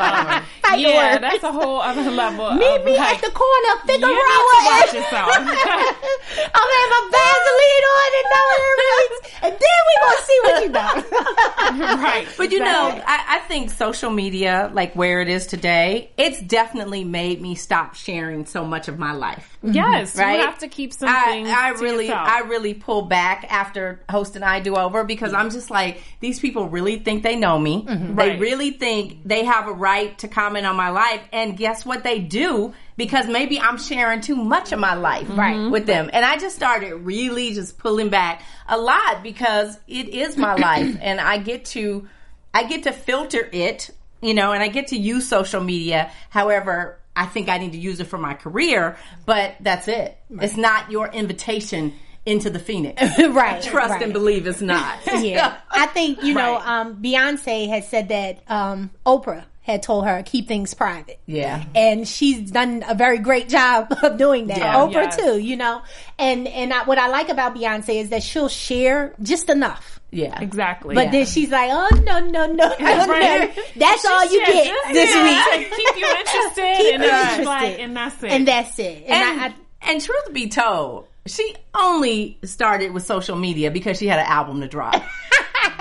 yeah, words. that's a whole other level. Meet of, me like, at the corner, you need to watch yourself. I'm having my Vaseline on and no earrings, and then we gonna see what you know. right, But you know. I, I think social media, like where it is today, it's definitely made me stop sharing so much of my life. yes, Right? you have to keep some I, things. I to really, yourself. I really pull back after hosting I Do Over because I'm just like, these people really think they know me. Mm-hmm. They Right. really think they have a right to comment on my life. And guess what they do? Because maybe I'm sharing too much of my life mm-hmm. Right. with them. And I just started really just pulling back a lot because it is my life and I get to, I get to filter it, you know, and I get to use social media. However, I think I need to use it for my career, but that's it. It's not your invitation into the Phoenix. right. Trust right. and believe it's not. Yeah, I think you know. Right. Um, Beyonce had said that um, Oprah had told her keep things private. Yeah. and she's done a very great job of doing that. Yeah. Oprah Yes. too, you know. And and I, what I like about Beyonce is that she'll share just enough. Yeah. exactly. But then she's like, "Oh no, no, no, no, no. Right. That's all you Yeah, get just- this yeah, week, keep you interested, Keep and you interested. like, and that's it. and that's it." And, And, I, I, and truth be told, she only started with social media because she had an album to drop.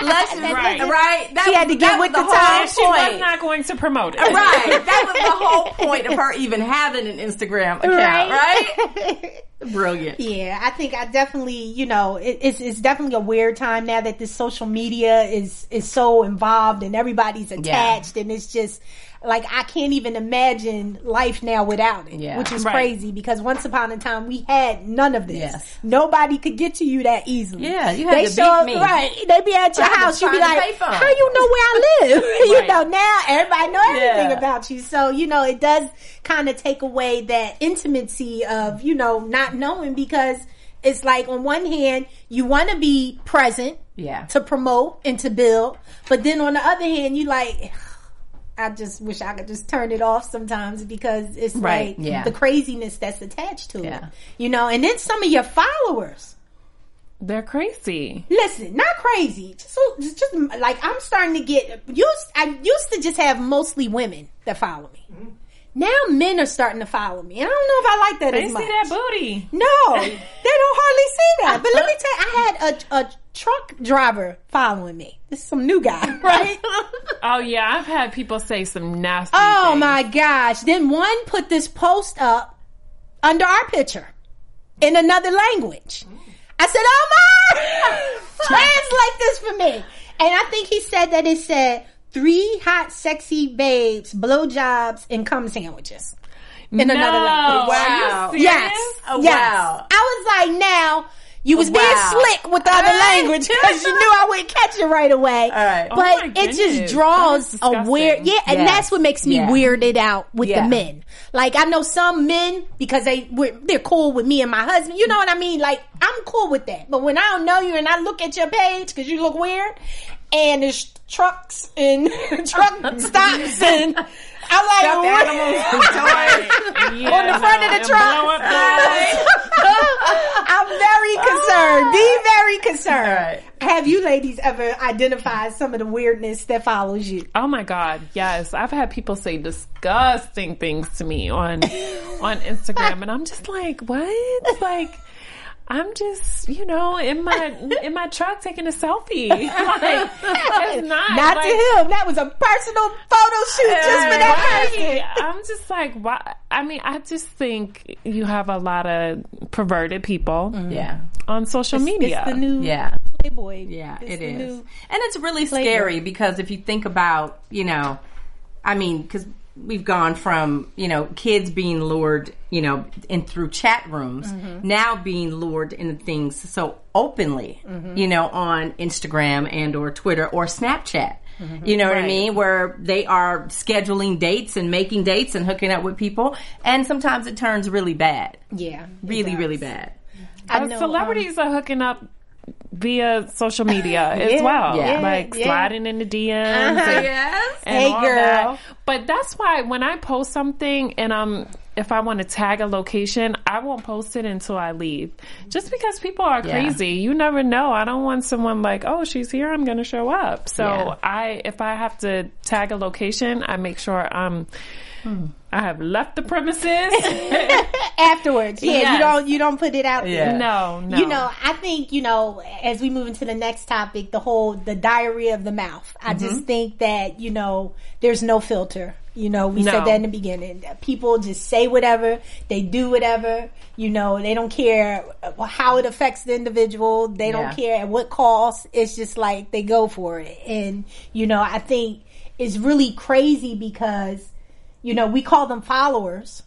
Let's just, Right. right. That She had to get with the whole times. she was not going to promote it. Right. That was the whole point of her even having an Instagram account, right? right? Brilliant. Yeah, I think I definitely, you know, it, it's it's definitely a weird time now that this social media is is so involved and everybody's attached, and it's just like I can't even imagine life now without it, Yeah. which is Right. crazy because once upon a time we had none of this. Yes. Nobody could get to you that easily. Yeah, you had they to show up, me. right? They be at your I house, you be like, "How you know where I live?" you Right. know, now everybody know everything Yeah. about you. So you know, it does kind of take away that intimacy of you know not knowing because it's like on one hand you want to be present, Yeah. to promote and to build, but then on the other hand you like. I just wish I could just turn it off sometimes because it's Right, like yeah. the craziness that's attached to it. You know, and then some of your followers. They're crazy. Listen, not crazy. Just, just, just like I'm starting to get used. I used to just have mostly women that follow me. Mm-hmm. Now men are starting to follow me. And I don't know if I like that anymore. They as see that booty. No, they don't hardly see that. But let me tell you, I had a, a truck driver following me. This is some new guy, right? Oh yeah, I've had people say some nasty. oh things. my gosh. Then one put this post up under our picture in another language. I said, oh, Omar, translate this for me. And I think he said that it said three hot, sexy babes, blowjobs, and cum sandwiches. In no. another language. Wow. Are you serious? Yes. Oh, yes. wow. I was like, now you was being slick with the other language because you knew I wouldn't catch it right away. All right. Oh But my it just draws a weird, yeah, and Yes. that's what makes me Yeah. weirded out with Yeah. the men. Like I know some men because they we're, they're cool with me and my husband. You know what I mean? Like I'm cool with that. But when I don't know you and I look at your page because you look weird, and there's trucks and truck stops and I'm like, Stuffed what? animals and toys. Yeah, on the front of the truck. blow up the- I'm very concerned. Be ah. very concerned. All right. Have you ladies ever identified some of the weirdness that follows you? Oh my god, yes. I've had people say disgusting things to me on on Instagram and I'm just like, "What?" Like I'm just, you know, in my in my truck taking a selfie. Like, it's not Not like, to him. That was a personal photo shoot just for that Right. person. I'm just like, why? I mean, I just think you have a lot of perverted people mm-hmm. Yeah. on social media. It's the new Yeah. Playboy. Yeah, It's it the is. new- and it's really Playboy. scary because if you think about, you know, I mean, because we've gone from, you know, kids being lured, you know, in through chat rooms, Mm-hmm. now being lured into things so openly, Mm-hmm. you know, on Instagram and or Twitter or Snapchat. Mm-hmm. You know what I mean? Where they are scheduling dates and making dates and hooking up with people. And sometimes it turns really bad. Yeah. Really, really bad. I Uh, know, um, celebrities are hooking up via social media as Yeah, well, yeah, like yeah. sliding in the DMs. Uh-huh. and- Yes. and Hey, girl. that. But that's why when I post something and um if I want to tag a location, I won't post it until I leave. Just because people are Yeah. crazy. You never know. I don't want someone like, "Oh, she's here, I'm going to show up." So, Yeah. I if I have to tag a location, I make sure um I have left the premises. afterwards. Yeah, you don't you don't put it out there. Yeah. no, no. You know, I think, you know, as we move into the next topic, the whole the diarrhea of the mouth. I Mm-hmm. just think that, you know, there's no filter. You know, we No. said that in the beginning. People just say whatever, they do whatever, you know, they don't care how it affects the individual, they don't care at what cost. It's just like they go for it. And, you know, I think it's really crazy because, you know, we call them followers,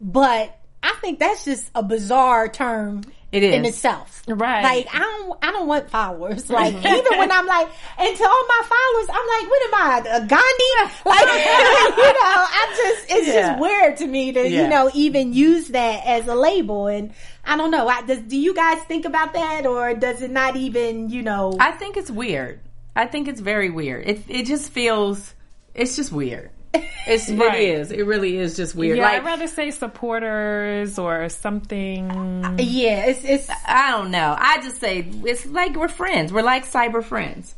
but I think that's just a bizarre term It in itself. Right. Like I don't I don't want followers. Like even when I'm like and to all my followers, I'm like, what am I, a Gandhi? Like you know, I just it's Yeah. just weird to me to, Yeah. you know, even use that as a label and I don't know. I, does, do you guys think about that or does it not even, you know I think it's weird. I think it's very weird. It it just feels it's just weird. It's Right. it is. It really is just weird. yeah, like I'd rather say supporters or something. Yeah, it's it's I don't know. I just say it's like we're friends. We're like cyber friends.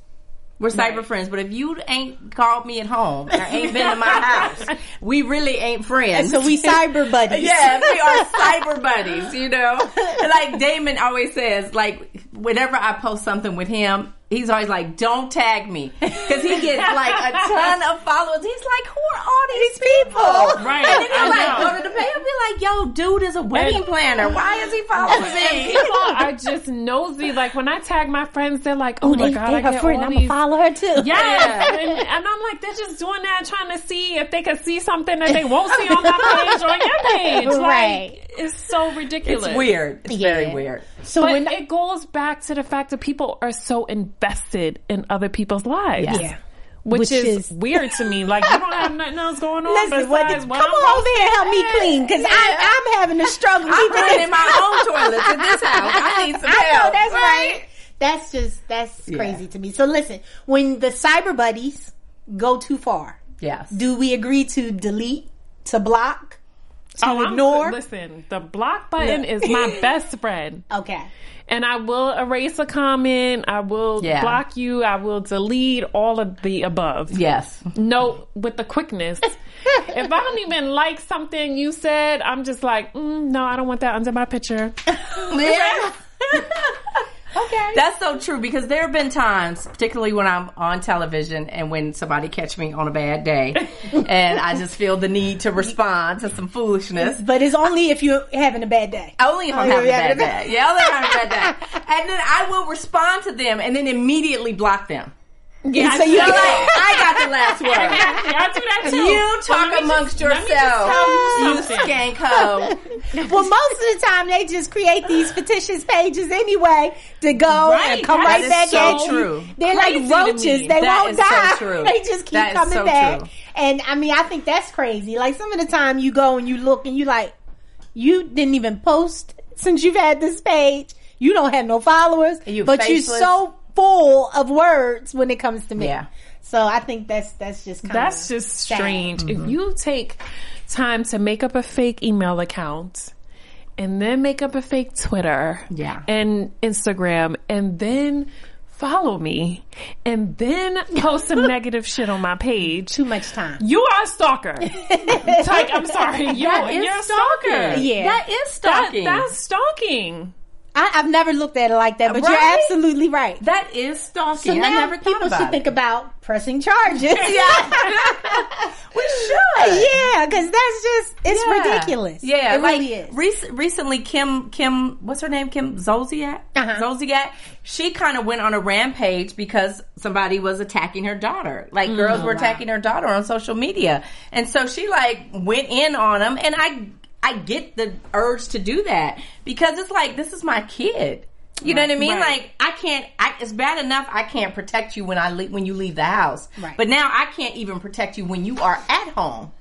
We're cyber Right. friends. But if you ain't called me at home or ain't been to my house, we really ain't friends. so we cyber buddies. Yeah, we are cyber buddies, you know? Like Damon always says, like, whenever I post something with him, he's always like, don't tag me. Cause he gets like a ton of followers. He's like, who are all these people? Right, And then I he'll like know. go to the page and be like, yo, dude is a wedding planner. Why is he following me? People are just nosy. Like when I tag my friends, they're like, "Oh, oh my they, god, they I her get friend. all I'm gonna these." follow her too. Yes, and, and I'm like, they're just doing that, trying to see if they can see something that they won't see on my page or on your page. Like, Right. it's so ridiculous. It's weird. It's Yeah. very weird. So But when it goes back to the fact that people are so invested in other people's lives. Yes. Yeah. Which, Which is, is- weird to me. Like you don't have nothing else going on Listen, what, besides come I'm over here and help me clean because I'm having a struggle. I'm keeping cleaning my own toilets in this house. I need some I know that's right. That's just that's Yeah. crazy to me. So listen, when the cyber buddies go too far, Yes. do we agree to delete, to block, to Oh, I'm- ignore? listen, the block button Look. is my best friend. Okay. And I will erase a comment. I will Yeah. block you. I will delete all of the above. Yes. No, with the quickness. if I don't even like something you said, I'm just like, mm, no, I don't want that under my picture. Yeah. Okay. That's so true because there have been times, particularly when I'm on television and when somebody catch me on a bad day, and I just feel the need to respond to some foolishness. but it's only if you're having a bad day. Only if I'm Oh, having a bad day. Yeah, only if I'm having a bad day. And then I will respond to them and then immediately block them. Yeah, so I you So know. like, I got the last word. I do that too. You talk let me amongst just- let me just yourselves, you you skank hoe. well, most of the time they just create these fictitious pages anyway to go Right. and come That right is back so at true. you. They're Crazy like to roaches; they That won't is so die. true. They just keep That is coming so back. true. And I mean, I think that's crazy. Like some of the time you go and you look and you like, you didn't even post since you've had this page. You don't have no followers, You but faceless. you're so full of words when it comes to me. Yeah. So I think that's that's just kind That's just strange. Mm-hmm. If you take time to make up a fake email account and then make up a fake Twitter Yeah. and Instagram and then follow me and then post some negative shit on my page, too much time. you are a stalker. Like, I'm sorry, you, you're a stalking. stalker. Yeah. That is That, stalking. that's stalking. I, I've never looked at it like that, but Right? you're absolutely right. that is stalking. So now I never people should it. think about pressing charges. Yeah. we should. yeah, because that's just it's Yeah. ridiculous. Yeah, it like really is. rec- recently, Kim Kim, what's her name? Kim Zolciak. Uh-huh. Zolciak. She kind of went on a rampage because somebody was attacking her daughter. Like Mm. girls Oh, were attacking her daughter on social media, and so she like went in on them. And I I get the urge to do that because it's like this is my kid. You know what I mean? Right. Like I can't. I, it's bad enough I can't protect you when I le- when you leave the house, Right. but now I can't even protect you when you are at home.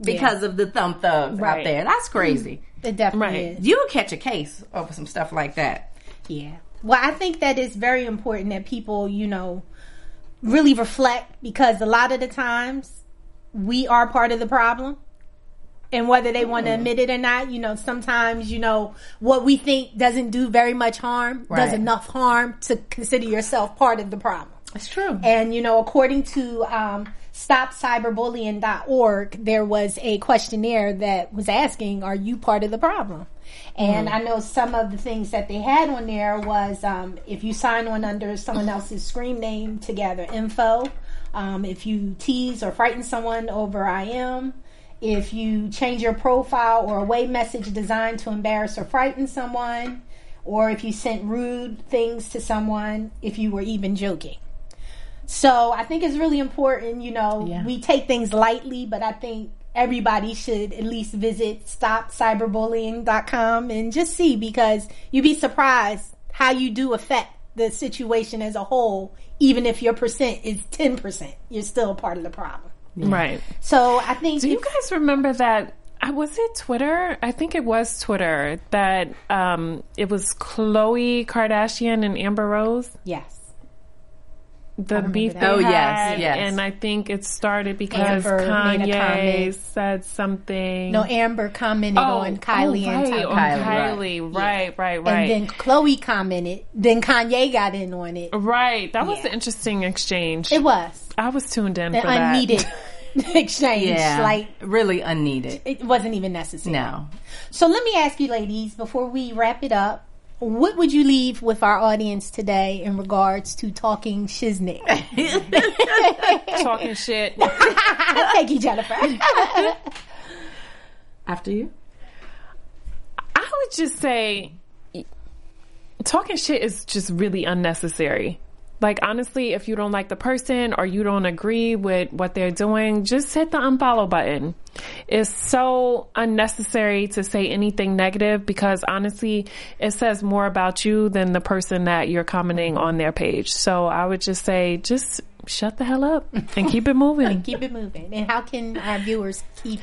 because of the thumb thugs out Right. there. That's crazy. Mm. It definitely Right. is. You'll catch a case over some stuff like that. Yeah. Well, I think that it's very important that people, you know, really reflect because a lot of the times we are part of the problem. And whether they want to admit it or not, you know, sometimes, you know, what we think doesn't do very much harm does enough harm to consider yourself part of the problem. That's true. And, you know, according to um, StopCyberbullying.org, there was a questionnaire that was asking, Are you part of the problem? And I know some of the things that they had on there was um, if you sign on under someone else's screen name to gather info, um, if you tease or frighten someone over IM, if you change your profile or a way message designed to embarrass or frighten someone, or if you sent rude things to someone, if you were even joking. So I think it's really important, you know, Yeah. we take things lightly, but I think everybody should at least visit stopcyberbullying.com and just see because you'd be surprised how you do affect the situation as a whole, even if your percent is 10%, you're still part of the problem. Right. So I think Do you guys remember that? I was it Twitter? I think it was Twitter that um, it was Khloé Kardashian and Amber Rose. yes. The beef they. Oh, yes, had, yes. and I think it started because Amber Kanye said something. No, Amber commented on Kylie oh, and right, Tom. on Kylie, Kylie, right, right, right. And then Khloé commented. Then Kanye got in on it. right, that was Yeah. an interesting exchange. It was I was tuned in an for that. unneeded exchange. Yeah. Like really unneeded. it wasn't even necessary. No. So let me ask you, ladies, before we wrap it up, what would you leave with our audience today in regards to talking shiznick? talking shit. Thank you, Jennifer. After you? I would just say talking shit is just really unnecessary. Like honestly, if you don't like the person or you don't agree with what they're doing, just hit the unfollow button. It's so unnecessary to say anything negative because honestly, it says more about you than the person that you're commenting on their page. So I would just say just shut the hell up and keep it moving. Keep it moving. And how can our viewers keep?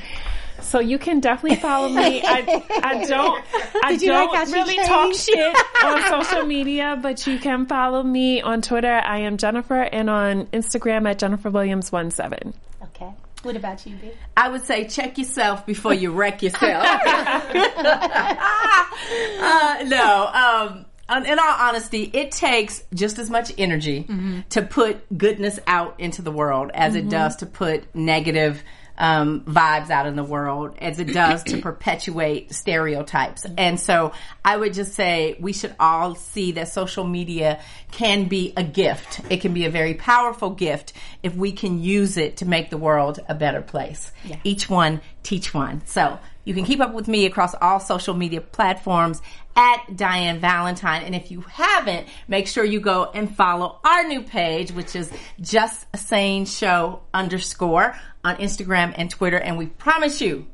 So you can definitely follow me. I, I don't I Did you like don't how she really talk shit on social media, but you can follow me on Twitter. I am Jennifer and on Instagram at Jennifer Williams 17. Okay. What about you, B? I would say check yourself before you wreck yourself. uh, no, um, in in all honesty, it takes just as much energy to put goodness out into the world as it does to put negative um, vibes out in the world, as it does to perpetuate stereotypes. And so I would just say we should all see that social media can be a gift. It can be a very powerful gift if we can use it to make the world a better place. Each one teach one. So you can keep up with me across all social media platforms at Diane Valentine. And if you haven't, make sure you go and follow our new page, which is Just a Sane Show underscore on Instagram and Twitter. And we promise you,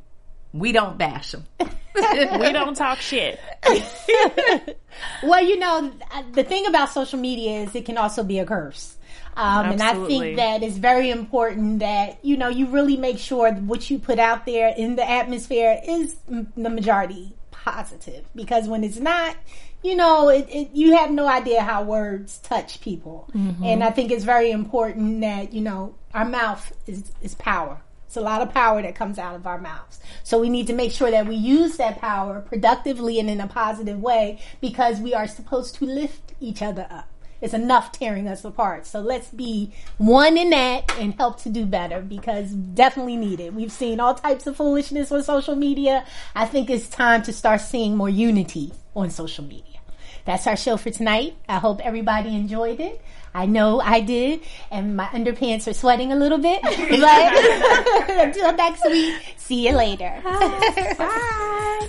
we don't bash them. We don't talk shit. Well, you know, the thing about social media is it can also be a curse. Um, and I think that it's very important that, you know, you really make sure what you put out there in the atmosphere is m- the majority positive. Because when it's not, you know, it, it, you have no idea how words touch people. And I think it's very important that, you know, our mouth is, is power. It's a lot of power that comes out of our mouths. So we need to make sure that we use that power productively and in a positive way because we are supposed to lift each other up. It's enough tearing us apart. So let's be one in that and help to do better because definitely need it. We've seen all types of foolishness on social media. I think it's time to start seeing more unity on social media. That's our show for tonight. I hope everybody enjoyed it. I know I did, and my underpants are sweating a little bit. But until next week, see you later. Bye.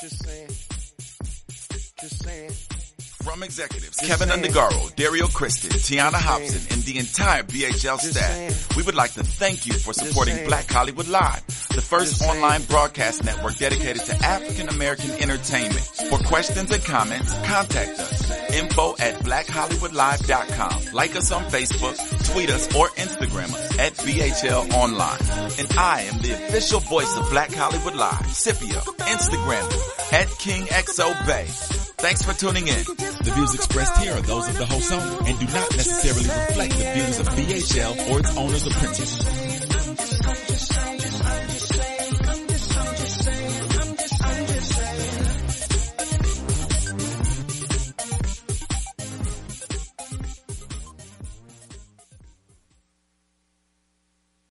Just saying. Just saying. From executives Kevin Undergaro, Dario Kristen, Tiana Hobson, and the entire BHL staff, we would like to thank you for supporting. Black Hollywood Live. the first online broadcast network dedicated to African American entertainment. For questions and comments, contact us. Info at blackhollywoodlive.com. Like us on Facebook, tweet us, or Instagram us at BHL Online. And I am the official voice of Black Hollywood Live, Scipio, Instagram at King XO Bay. Thanks for tuning in. The views expressed here are those of the host only and do not necessarily reflect the views of BHL or its owners or principals.